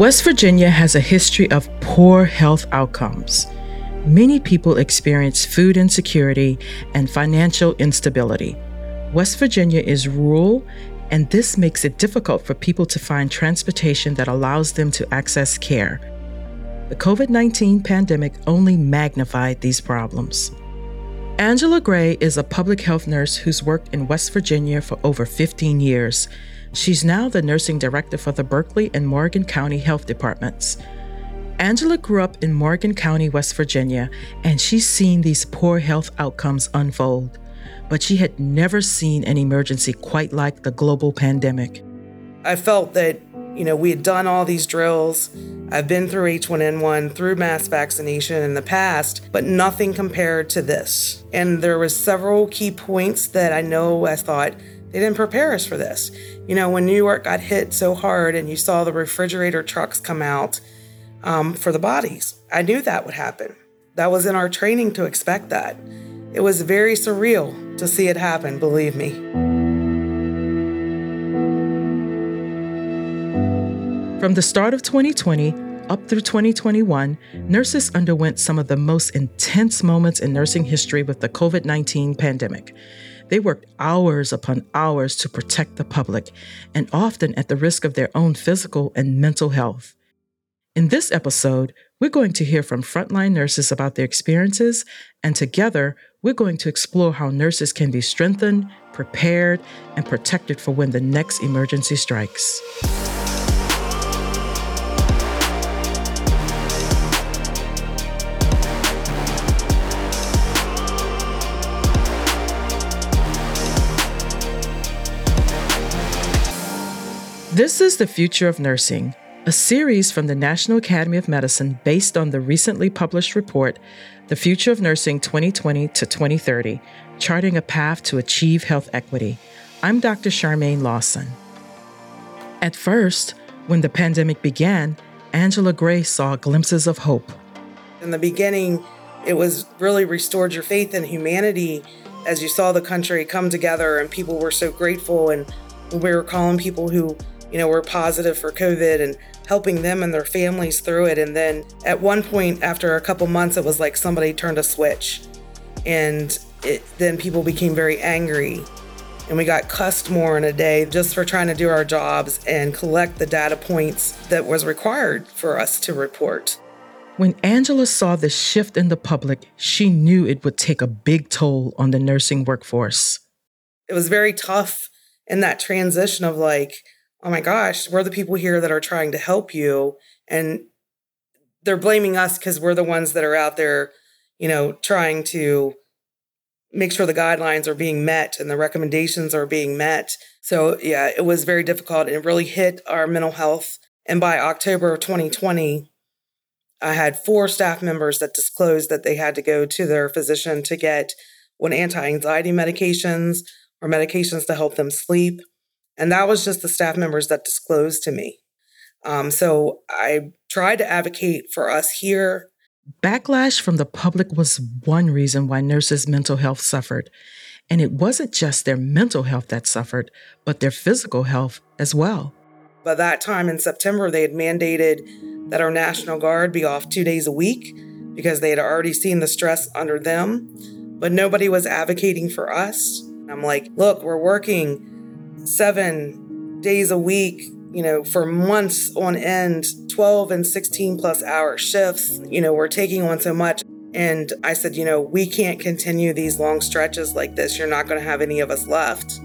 West Virginia has a history of poor health outcomes. Many people experience food insecurity and financial instability. West Virginia is rural, and this makes it difficult for people to find transportation that allows them to access care. The COVID 19 pandemic only magnified these problems. Angela Gray is a public health nurse who's worked in West Virginia for over 15 years. She's now the nursing director for the Berkeley and Morgan County Health Departments. Angela grew up in Morgan County, West Virginia, and she's seen these poor health outcomes unfold. But she had never seen an emergency quite like the global pandemic. I felt that, you know, we had done all these drills. I've been through H1N1, through mass vaccination in the past, but nothing compared to this. And there was several key points that I know I thought they didn't prepare us for this. You know, when New York got hit so hard and you saw the refrigerator trucks come out um, for the bodies, I knew that would happen. That was in our training to expect that. It was very surreal to see it happen, believe me. From the start of 2020 up through 2021, nurses underwent some of the most intense moments in nursing history with the COVID 19 pandemic. They worked hours upon hours to protect the public, and often at the risk of their own physical and mental health. In this episode, we're going to hear from frontline nurses about their experiences, and together, we're going to explore how nurses can be strengthened, prepared, and protected for when the next emergency strikes. This is The Future of Nursing, a series from the National Academy of Medicine based on the recently published report, The Future of Nursing 2020 to 2030, charting a path to achieve health equity. I'm Dr. Charmaine Lawson. At first, when the pandemic began, Angela Gray saw glimpses of hope. In the beginning, it was really restored your faith in humanity as you saw the country come together and people were so grateful and we were calling people who you know, were positive for COVID and helping them and their families through it. And then at one point, after a couple months, it was like somebody turned a switch. And it, then people became very angry. And we got cussed more in a day just for trying to do our jobs and collect the data points that was required for us to report. When Angela saw the shift in the public, she knew it would take a big toll on the nursing workforce. It was very tough in that transition of like, oh my gosh, we're the people here that are trying to help you. And they're blaming us because we're the ones that are out there, you know, trying to make sure the guidelines are being met and the recommendations are being met. So, yeah, it was very difficult and it really hit our mental health. And by October of 2020, I had four staff members that disclosed that they had to go to their physician to get one anti anxiety medications or medications to help them sleep. And that was just the staff members that disclosed to me. Um, so I tried to advocate for us here. Backlash from the public was one reason why nurses' mental health suffered. And it wasn't just their mental health that suffered, but their physical health as well. By that time in September, they had mandated that our National Guard be off two days a week because they had already seen the stress under them, but nobody was advocating for us. I'm like, look, we're working seven days a week, you know, for months on end, 12 and 16 plus hour shifts. You know, we're taking on so much. And I said, you know, we can't continue these long stretches like this. You're not going to have any of us left.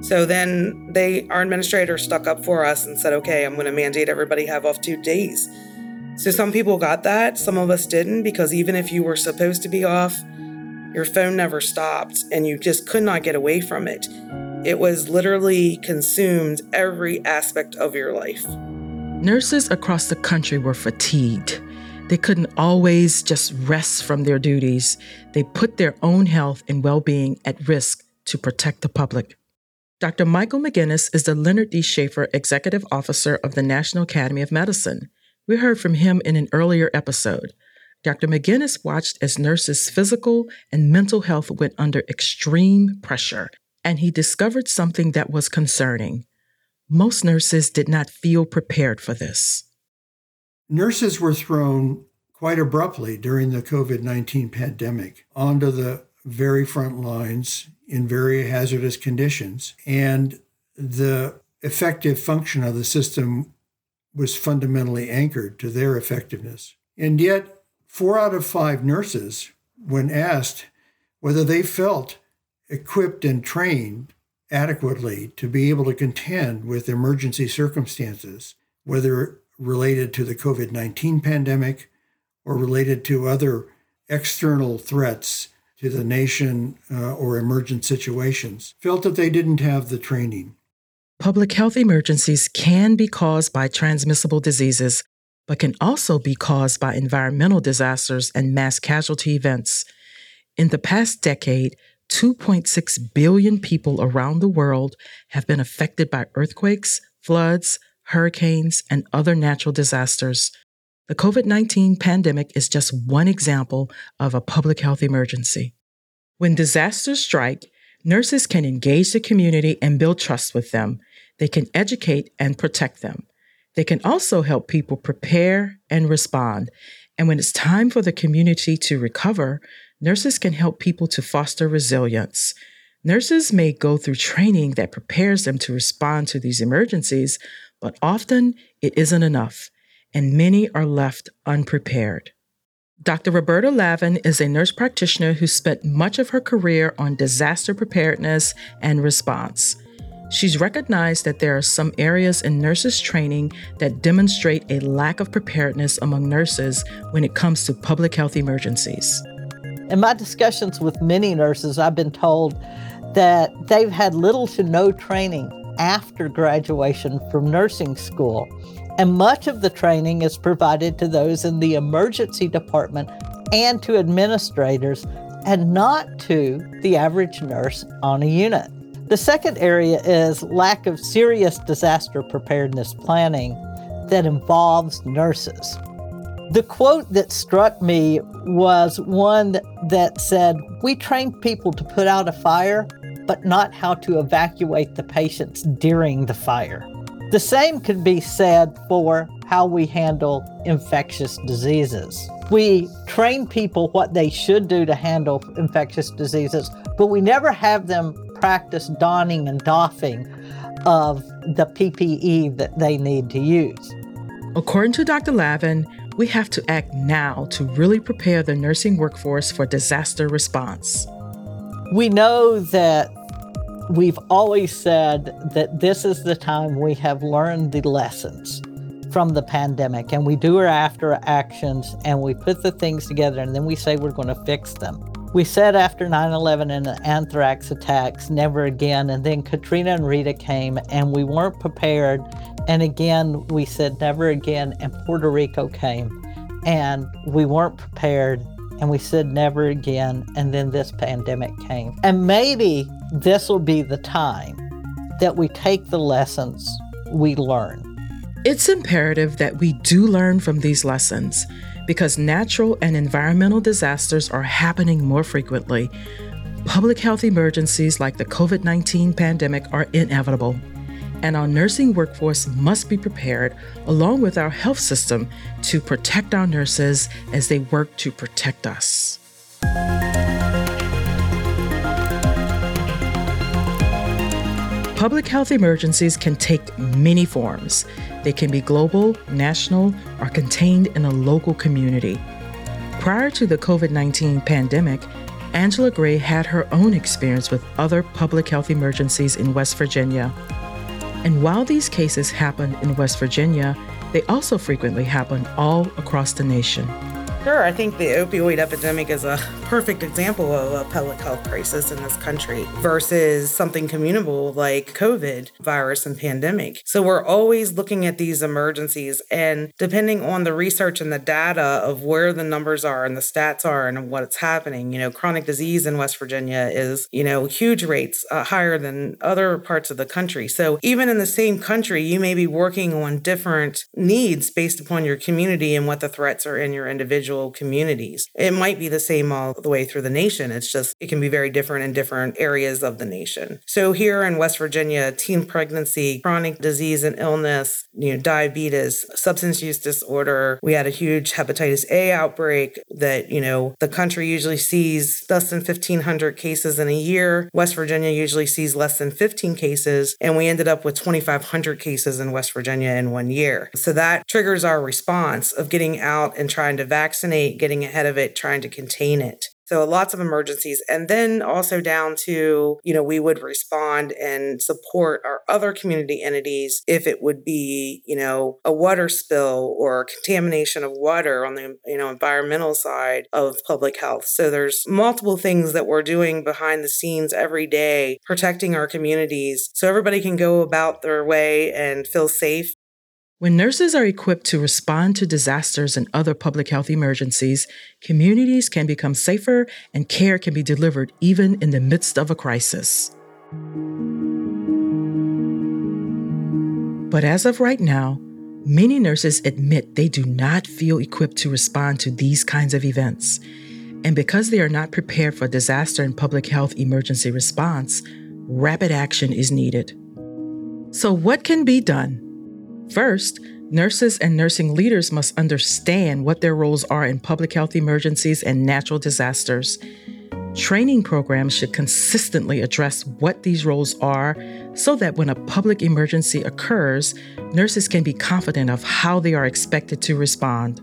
So then they, our administrator stuck up for us and said, okay, I'm going to mandate everybody have off two days. So some people got that, some of us didn't, because even if you were supposed to be off, your phone never stopped and you just could not get away from it. It was literally consumed every aspect of your life. Nurses across the country were fatigued. They couldn't always just rest from their duties. They put their own health and well being at risk to protect the public. Dr. Michael McGinnis is the Leonard D. Schaeffer Executive Officer of the National Academy of Medicine. We heard from him in an earlier episode. Dr. McGinnis watched as nurses' physical and mental health went under extreme pressure, and he discovered something that was concerning. Most nurses did not feel prepared for this. Nurses were thrown quite abruptly during the COVID 19 pandemic onto the very front lines in very hazardous conditions. And the effective function of the system was fundamentally anchored to their effectiveness. And yet, four out of five nurses, when asked whether they felt equipped and trained adequately to be able to contend with emergency circumstances, whether related to the COVID 19 pandemic or related to other external threats to the nation uh, or emergent situations, felt that they didn't have the training. Public health emergencies can be caused by transmissible diseases, but can also be caused by environmental disasters and mass casualty events. In the past decade, 2.6 billion people around the world have been affected by earthquakes, floods, hurricanes, and other natural disasters. The COVID 19 pandemic is just one example of a public health emergency. When disasters strike, nurses can engage the community and build trust with them. They can educate and protect them. They can also help people prepare and respond. And when it's time for the community to recover, nurses can help people to foster resilience. Nurses may go through training that prepares them to respond to these emergencies, but often it isn't enough, and many are left unprepared. Dr. Roberta Lavin is a nurse practitioner who spent much of her career on disaster preparedness and response. She's recognized that there are some areas in nurses' training that demonstrate a lack of preparedness among nurses when it comes to public health emergencies. In my discussions with many nurses, I've been told that they've had little to no training after graduation from nursing school. And much of the training is provided to those in the emergency department and to administrators, and not to the average nurse on a unit. The second area is lack of serious disaster preparedness planning that involves nurses. The quote that struck me was one that said, We train people to put out a fire, but not how to evacuate the patients during the fire. The same could be said for how we handle infectious diseases. We train people what they should do to handle infectious diseases, but we never have them practice donning and doffing of the PPE that they need to use. According to Dr. Lavin, we have to act now to really prepare the nursing workforce for disaster response. We know that We've always said that this is the time we have learned the lessons from the pandemic and we do our after actions and we put the things together and then we say we're going to fix them. We said after 9 11 and the anthrax attacks, never again. And then Katrina and Rita came and we weren't prepared. And again, we said never again. And Puerto Rico came and we weren't prepared and we said never again. And then this pandemic came. And maybe this will be the time that we take the lessons we learn. It's imperative that we do learn from these lessons because natural and environmental disasters are happening more frequently. Public health emergencies like the COVID 19 pandemic are inevitable, and our nursing workforce must be prepared, along with our health system, to protect our nurses as they work to protect us. Public health emergencies can take many forms. They can be global, national, or contained in a local community. Prior to the COVID 19 pandemic, Angela Gray had her own experience with other public health emergencies in West Virginia. And while these cases happened in West Virginia, they also frequently happen all across the nation. Sure, I think the opioid epidemic is a perfect example of a public health crisis in this country versus something communicable like COVID virus and pandemic. So we're always looking at these emergencies and depending on the research and the data of where the numbers are and the stats are and what's happening, you know, chronic disease in West Virginia is, you know, huge rates uh, higher than other parts of the country. So even in the same country, you may be working on different needs based upon your community and what the threats are in your individual individual communities. It might be the same all the way through the nation. It's just, it can be very different in different areas of the nation. So here in West Virginia, teen pregnancy, chronic disease and illness, you know, diabetes, substance use disorder. We had a huge hepatitis A outbreak that, you know, the country usually sees less than 1,500 cases in a year. West Virginia usually sees less than 15 cases. And we ended up with 2,500 cases in West Virginia in one year. So that triggers our response of getting out and trying to vaccinate vaccinate, getting ahead of it, trying to contain it. So lots of emergencies. And then also down to, you know, we would respond and support our other community entities if it would be, you know, a water spill or contamination of water on the, you know, environmental side of public health. So there's multiple things that we're doing behind the scenes every day, protecting our communities so everybody can go about their way and feel safe when nurses are equipped to respond to disasters and other public health emergencies, communities can become safer and care can be delivered even in the midst of a crisis. But as of right now, many nurses admit they do not feel equipped to respond to these kinds of events. And because they are not prepared for disaster and public health emergency response, rapid action is needed. So, what can be done? First, nurses and nursing leaders must understand what their roles are in public health emergencies and natural disasters. Training programs should consistently address what these roles are so that when a public emergency occurs, nurses can be confident of how they are expected to respond.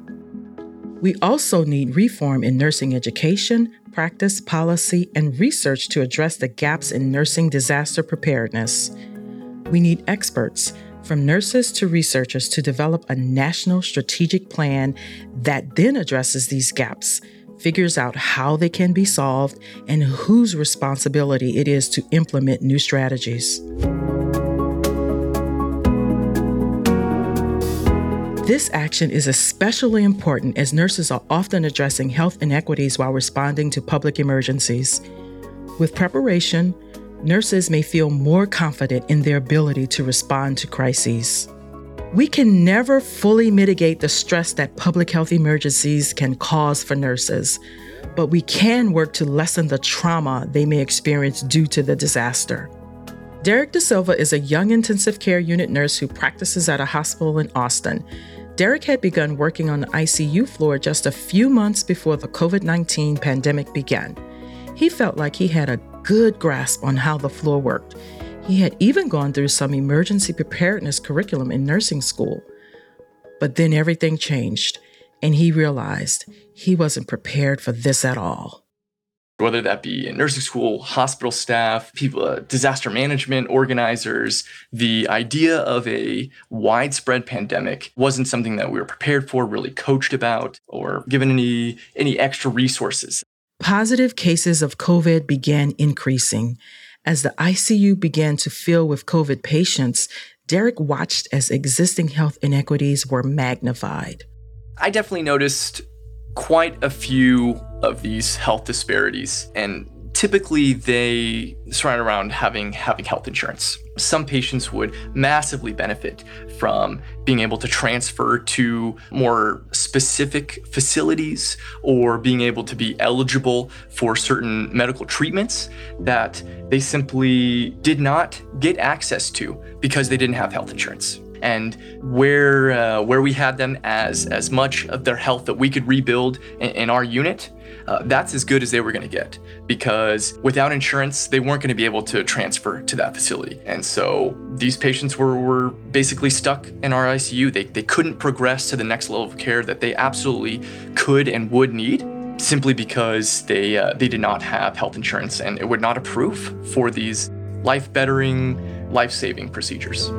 We also need reform in nursing education, practice, policy, and research to address the gaps in nursing disaster preparedness. We need experts from nurses to researchers to develop a national strategic plan that then addresses these gaps, figures out how they can be solved, and whose responsibility it is to implement new strategies. This action is especially important as nurses are often addressing health inequities while responding to public emergencies. With preparation, nurses may feel more confident in their ability to respond to crises. We can never fully mitigate the stress that public health emergencies can cause for nurses, but we can work to lessen the trauma they may experience due to the disaster. Derek DaSilva is a young intensive care unit nurse who practices at a hospital in Austin. Derek had begun working on the ICU floor just a few months before the COVID 19 pandemic began. He felt like he had a good grasp on how the floor worked. He had even gone through some emergency preparedness curriculum in nursing school. But then everything changed, and he realized he wasn't prepared for this at all. Whether that be in nursing school, hospital staff, people, uh, disaster management organizers, the idea of a widespread pandemic wasn't something that we were prepared for, really coached about, or given any any extra resources. Positive cases of COVID began increasing. As the ICU began to fill with COVID patients, Derek watched as existing health inequities were magnified. I definitely noticed quite a few of these health disparities, and typically they surround around having having health insurance. Some patients would massively benefit from being able to transfer to more specific facilities or being able to be eligible for certain medical treatments that they simply did not get access to because they didn't have health insurance and where uh, where we had them as as much of their health that we could rebuild in, in our unit uh, that's as good as they were going to get because without insurance, they weren't going to be able to transfer to that facility. And so these patients were, were basically stuck in our ICU. They, they couldn't progress to the next level of care that they absolutely could and would need simply because they, uh, they did not have health insurance and it would not approve for these life bettering, life saving procedures.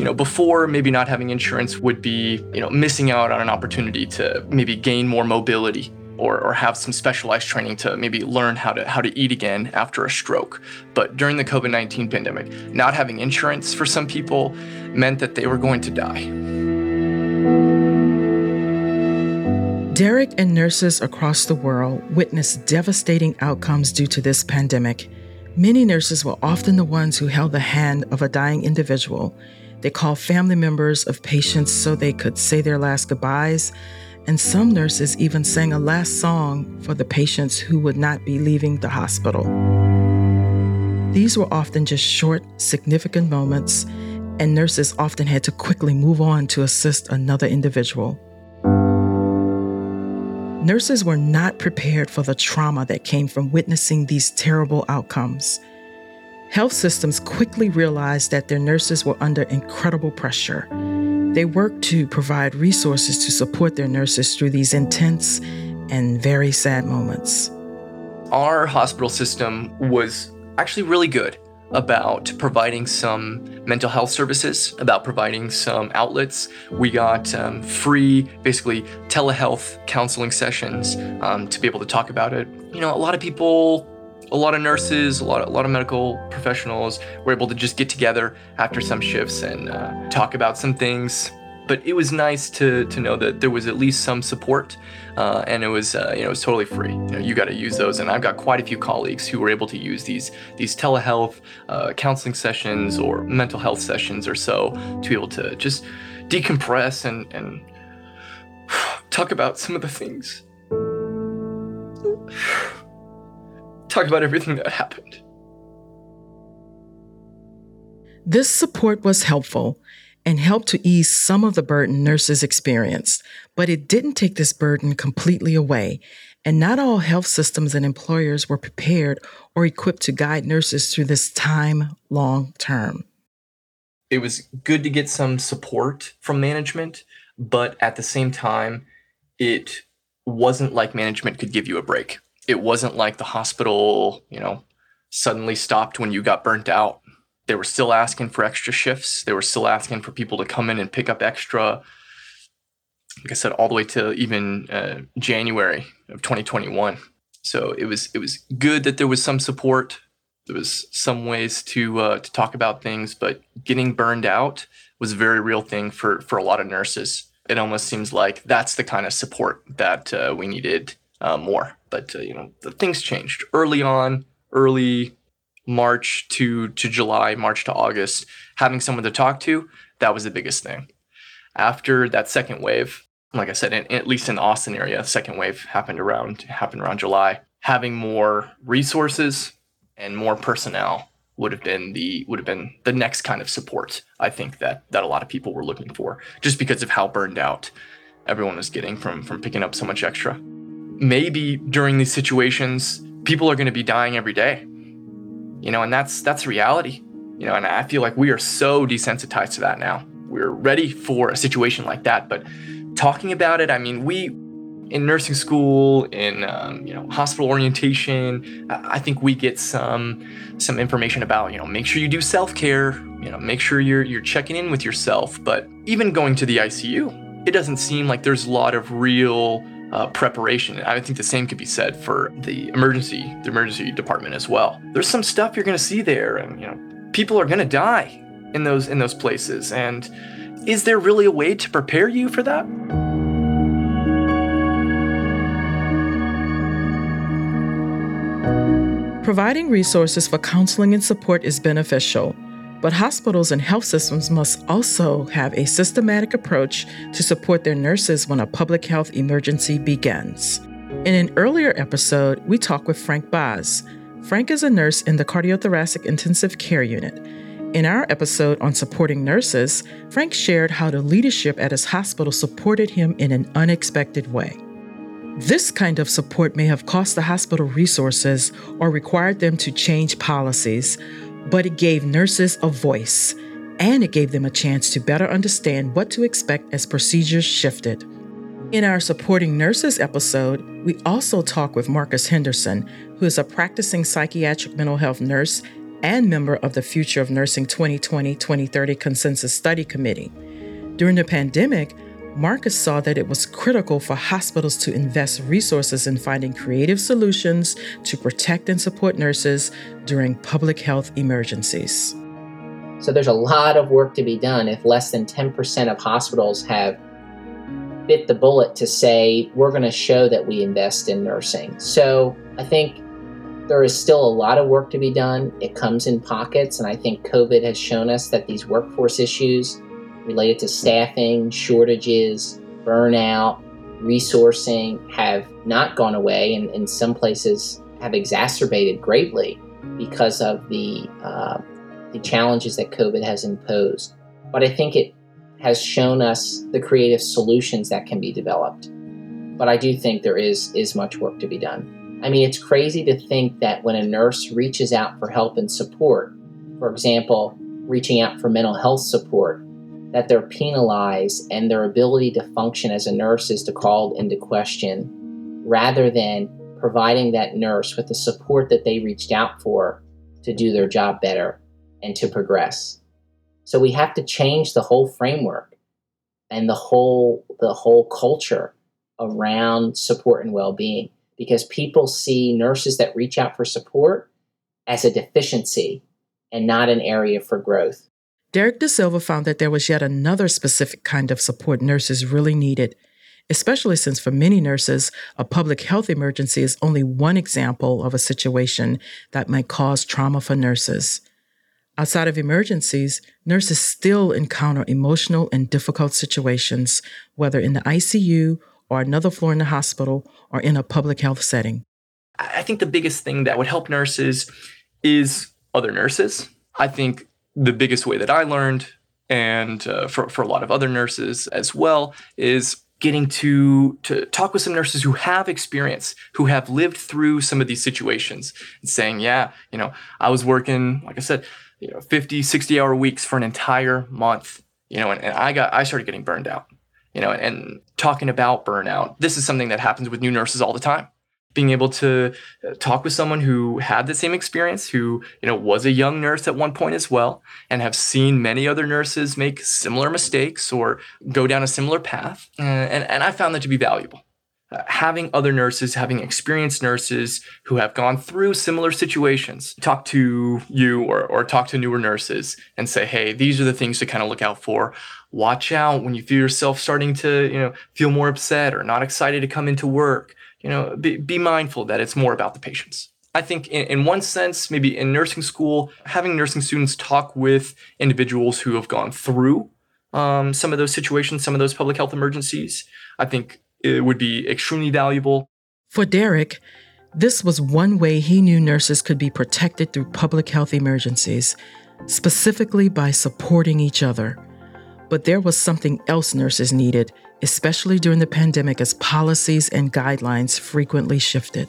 You know, before maybe not having insurance would be, you know, missing out on an opportunity to maybe gain more mobility or, or have some specialized training to maybe learn how to how to eat again after a stroke. But during the COVID-19 pandemic, not having insurance for some people meant that they were going to die. Derek and nurses across the world witnessed devastating outcomes due to this pandemic. Many nurses were often the ones who held the hand of a dying individual. They called family members of patients so they could say their last goodbyes and some nurses even sang a last song for the patients who would not be leaving the hospital. These were often just short, significant moments, and nurses often had to quickly move on to assist another individual. Nurses were not prepared for the trauma that came from witnessing these terrible outcomes. Health systems quickly realized that their nurses were under incredible pressure they worked to provide resources to support their nurses through these intense and very sad moments. Our hospital system was actually really good about providing some mental health services, about providing some outlets. We got um, free, basically, telehealth counseling sessions um, to be able to talk about it. You know, a lot of people a lot of nurses, a lot a lot of medical professionals were able to just get together after some shifts and uh, talk about some things. But it was nice to, to know that there was at least some support, uh, and it was uh, you know it was totally free. You know you got to use those, and I've got quite a few colleagues who were able to use these these telehealth uh, counseling sessions or mental health sessions or so to be able to just decompress and and talk about some of the things talk about everything that happened. This support was helpful and helped to ease some of the burden nurses experienced, but it didn't take this burden completely away. And not all health systems and employers were prepared or equipped to guide nurses through this time long term. It was good to get some support from management, but at the same time, it wasn't like management could give you a break it wasn't like the hospital, you know, suddenly stopped when you got burnt out. They were still asking for extra shifts. They were still asking for people to come in and pick up extra. Like I said, all the way to even uh, January of 2021. So it was it was good that there was some support. There was some ways to uh, to talk about things, but getting burned out was a very real thing for for a lot of nurses. It almost seems like that's the kind of support that uh, we needed uh, more. But uh, you know, the things changed early on, early March to to July, March to August. Having someone to talk to, that was the biggest thing. After that second wave, like I said, in, at least in the Austin area, second wave happened around happened around July. Having more resources and more personnel would have been the would have been the next kind of support I think that that a lot of people were looking for just because of how burned out everyone was getting from from picking up so much extra maybe during these situations, people are going to be dying every day. You know, and that's that's reality. You know, and I feel like we are so desensitized to that now. We're ready for a situation like that, but talking about it, I mean, we in nursing school, in um, you know hospital orientation, I think we get some some information about you know make sure you do self care, you know make sure you're you're checking in with yourself. But even going to the ICU, it doesn't seem like there's a lot of real uh, preparation. I think the same could be said for the emergency, the emergency department as well. There's some stuff you're going to see there, and you know, people are going to die in those in those places. And is there really a way to prepare you for that? Providing resources for counseling and support is beneficial. But hospitals and health systems must also have a systematic approach to support their nurses when a public health emergency begins. In an earlier episode, we talked with Frank Baz. Frank is a nurse in the cardiothoracic intensive care unit. In our episode on supporting nurses, Frank shared how the leadership at his hospital supported him in an unexpected way. This kind of support may have cost the hospital resources or required them to change policies, but it gave nurses a voice and it gave them a chance to better understand what to expect as procedures shifted. In our Supporting Nurses episode, we also talk with Marcus Henderson, who is a practicing psychiatric mental health nurse and member of the Future of Nursing 2020 2030 Consensus Study Committee. During the pandemic, Marcus saw that it was critical for hospitals to invest resources in finding creative solutions to protect and support nurses during public health emergencies. So there's a lot of work to be done if less than 10% of hospitals have bit the bullet to say, we're going to show that we invest in nursing. So I think there is still a lot of work to be done. It comes in pockets, and I think COVID has shown us that these workforce issues related to staffing, shortages, burnout, resourcing have not gone away and in some places have exacerbated greatly because of the uh, the challenges that COVID has imposed. But I think it has shown us the creative solutions that can be developed. But I do think there is is much work to be done. I mean, it's crazy to think that when a nurse reaches out for help and support, for example, reaching out for mental health support, that they're penalized and their ability to function as a nurse is called into question rather than providing that nurse with the support that they reached out for to do their job better and to progress. So we have to change the whole framework and the whole the whole culture around support and well-being because people see nurses that reach out for support as a deficiency and not an area for growth. Derek DaSilva found that there was yet another specific kind of support nurses really needed, especially since for many nurses, a public health emergency is only one example of a situation that might cause trauma for nurses. Outside of emergencies, nurses still encounter emotional and difficult situations, whether in the ICU or another floor in the hospital or in a public health setting. I think the biggest thing that would help nurses is other nurses. I think the biggest way that I learned, and uh, for, for a lot of other nurses as well, is getting to to talk with some nurses who have experience, who have lived through some of these situations, and saying, yeah, you know, I was working, like I said, you know, 50, 60 hour weeks for an entire month, you know, and, and I got I started getting burned out, you know, and talking about burnout. This is something that happens with new nurses all the time being able to uh, talk with someone who had the same experience who you know was a young nurse at one point as well and have seen many other nurses make similar mistakes or go down a similar path uh, and, and i found that to be valuable. Uh, having other nurses having experienced nurses who have gone through similar situations talk to you or, or talk to newer nurses and say hey these are the things to kind of look out for. Watch out when you feel yourself starting to you know feel more upset or not excited to come into work you know, be, be mindful that it's more about the patients. I think in, in one sense, maybe in nursing school, having nursing students talk with individuals who have gone through um, some of those situations, some of those public health emergencies, I think it would be extremely valuable. For Derek, this was one way he knew nurses could be protected through public health emergencies, specifically by supporting each other. But there was something else nurses needed especially during the pandemic as policies and guidelines frequently shifted.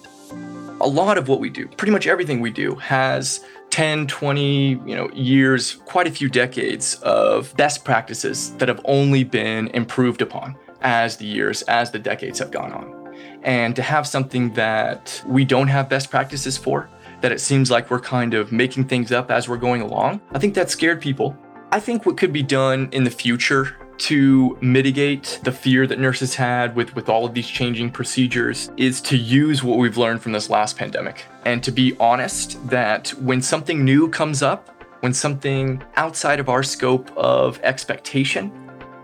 A lot of what we do, pretty much everything we do, has 10, 20, you know, years, quite a few decades of best practices that have only been improved upon as the years, as the decades have gone on. And to have something that we don't have best practices for, that it seems like we're kind of making things up as we're going along, I think that scared people. I think what could be done in the future to mitigate the fear that nurses had with, with all of these changing procedures is to use what we've learned from this last pandemic and to be honest that when something new comes up, when something outside of our scope of expectation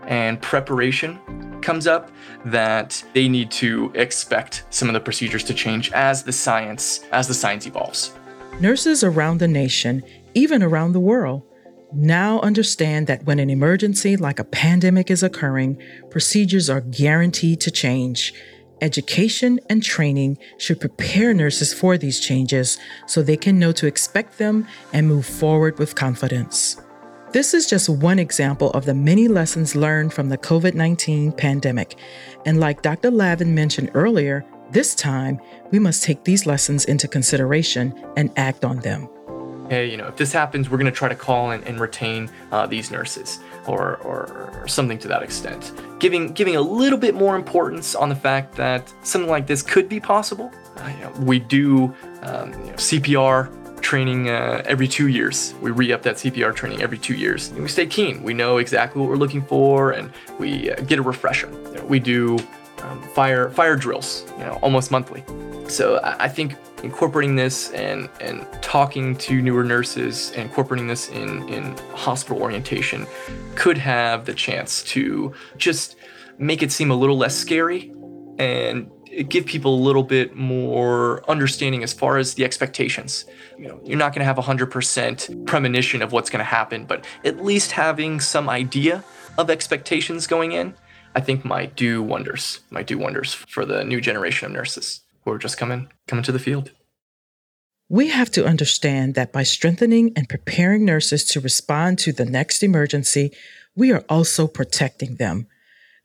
and preparation comes up, that they need to expect some of the procedures to change as the science as the science evolves. Nurses around the nation, even around the world, now understand that when an emergency like a pandemic is occurring, procedures are guaranteed to change. Education and training should prepare nurses for these changes so they can know to expect them and move forward with confidence. This is just one example of the many lessons learned from the COVID 19 pandemic. And like Dr. Lavin mentioned earlier, this time we must take these lessons into consideration and act on them hey, you know, if this happens, we're going to try to call and, and retain uh, these nurses, or, or, something to that extent. Giving giving a little bit more importance on the fact that something like this could be possible. Uh, you know, we do um, you know, CPR training uh, every two years. We re up that CPR training every two years. And we stay keen. We know exactly what we're looking for and we uh, get a refresher. You know, we do um, fire, fire drills you know, almost monthly. So I, think incorporating this and, and talking to newer nurses and incorporating this in, in hospital orientation could have the chance to just make it seem a little less scary and give people a little bit more understanding as far as the expectations. You know, you're not going to have a 100% premonition of what's going to happen, but at least having some idea of expectations going in, I think might do wonders. Might do wonders for the new generation of nurses who are just coming coming to the field. We have to understand that by strengthening and preparing nurses to respond to the next emergency, we are also protecting them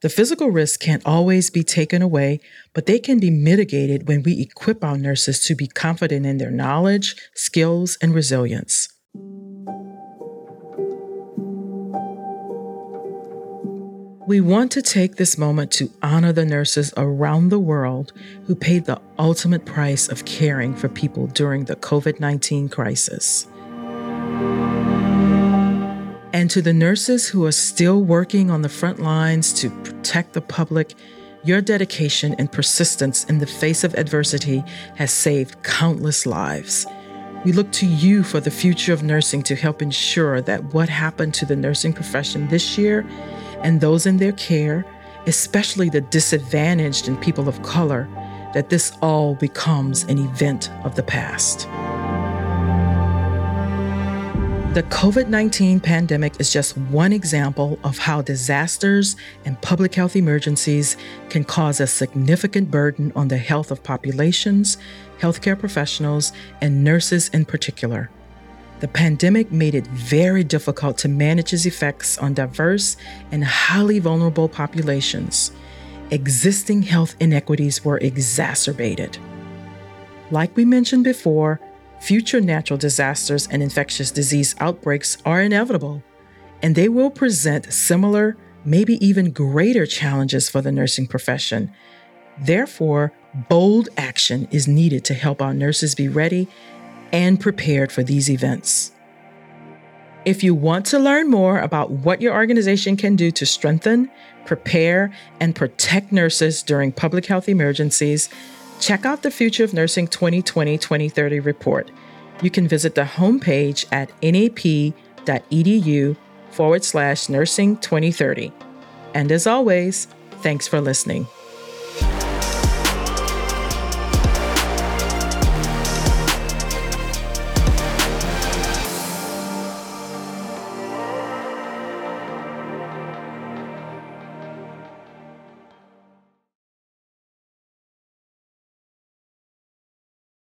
the physical risks can't always be taken away, but they can be mitigated when we equip our nurses to be confident in their knowledge, skills, and resilience. We want to take this moment to honor the nurses around the world who paid the ultimate price of caring for people during the COVID 19 crisis. And to the nurses who are still working on the front lines to protect the public, your dedication and persistence in the face of adversity has saved countless lives. We look to you for the future of nursing to help ensure that what happened to the nursing profession this year and those in their care, especially the disadvantaged and people of color, that this all becomes an event of the past. The COVID 19 pandemic is just one example of how disasters and public health emergencies can cause a significant burden on the health of populations, healthcare professionals, and nurses in particular. The pandemic made it very difficult to manage its effects on diverse and highly vulnerable populations. Existing health inequities were exacerbated. Like we mentioned before, future natural disasters and infectious disease outbreaks are inevitable, and they will present similar, maybe even greater challenges for the nursing profession. Therefore, bold action is needed to help our nurses be ready and prepared for these events. If you want to learn more about what your organization can do to strengthen, prepare, and protect nurses during public health emergencies, Check out the Future of Nursing 2020 2030 report. You can visit the homepage at nap.edu forward slash nursing 2030. And as always, thanks for listening.